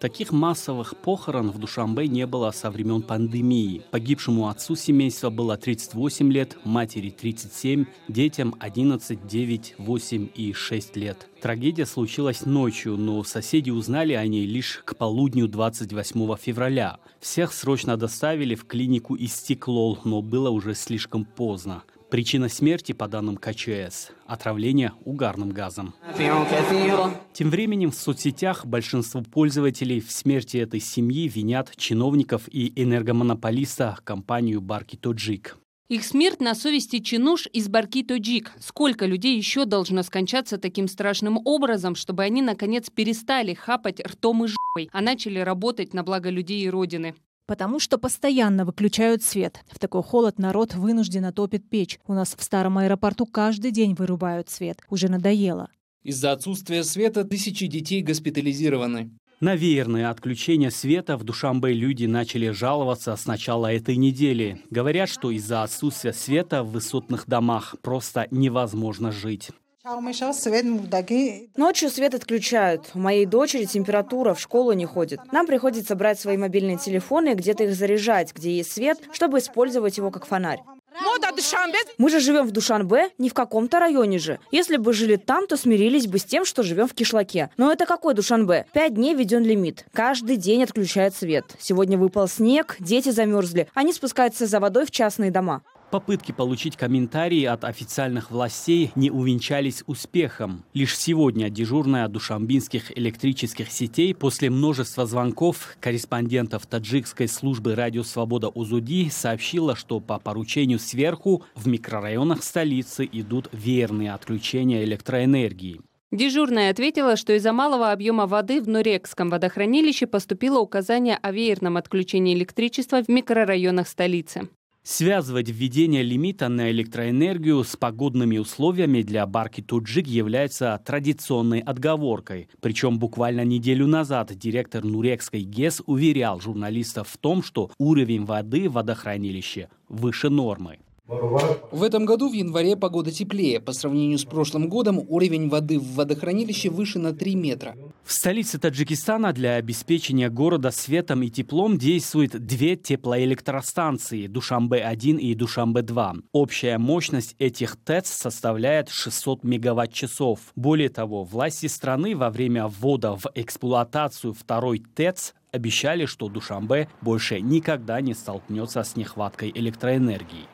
Таких массовых похорон в Душамбе не было со времен пандемии. Погибшему отцу семейства было 38 лет, матери 37, детям 11, 9, 8 и 6 лет. Трагедия случилась ночью, но соседи узнали о ней лишь к полудню 28 февраля. Всех срочно доставили в клинику Истеклол, но было уже слишком поздно. Причина смерти, по данным КЧС, отравление угарным газом. Тем временем в соцсетях большинство пользователей в смерти этой семьи винят чиновников и энергомонополиста компанию Барки Тоджик. Их смерть на совести чинуш из Барки Тоджик. Сколько людей еще должно скончаться таким страшным образом, чтобы они, наконец, перестали хапать ртом и жопой, а начали работать на благо людей и Родины? Потому что постоянно выключают свет. В такой холод народ вынужденно топит печь. У нас в старом аэропорту каждый день вырубают свет. Уже надоело. Из-за отсутствия света тысячи детей госпитализированы. На веерное отключение света в Душамбе люди начали жаловаться с начала этой недели. Говорят, что из-за отсутствия света в высотных домах просто невозможно жить. Ночью свет отключают. У моей дочери температура, в школу не ходит. Нам приходится брать свои мобильные телефоны и где-то их заряжать, где есть свет, чтобы использовать его как фонарь. Мы же живем в Душанбе, не в каком-то районе же. Если бы жили там, то смирились бы с тем, что живем в Кишлаке. Но это какой Душанбе? Пять дней введен лимит. Каждый день отключают свет. Сегодня выпал снег, дети замерзли. Они спускаются за водой в частные дома. Попытки получить комментарии от официальных властей не увенчались успехом. Лишь сегодня дежурная душамбинских электрических сетей после множества звонков корреспондентов таджикской службы «Радио Свобода Узуди» сообщила, что по поручению сверху в микрорайонах столицы идут верные отключения электроэнергии. Дежурная ответила, что из-за малого объема воды в Нурекском водохранилище поступило указание о веерном отключении электричества в микрорайонах столицы. Связывать введение лимита на электроэнергию с погодными условиями для барки Туджик является традиционной отговоркой. Причем буквально неделю назад директор Нурекской ГЭС уверял журналистов в том, что уровень воды в водохранилище выше нормы. В этом году в январе погода теплее. По сравнению с прошлым годом уровень воды в водохранилище выше на 3 метра. В столице Таджикистана для обеспечения города светом и теплом действуют две теплоэлектростанции – Душамбе-1 и Душамбе-2. Общая мощность этих ТЭЦ составляет 600 мегаватт-часов. Более того, власти страны во время ввода в эксплуатацию второй ТЭЦ обещали, что Душамбе больше никогда не столкнется с нехваткой электроэнергии.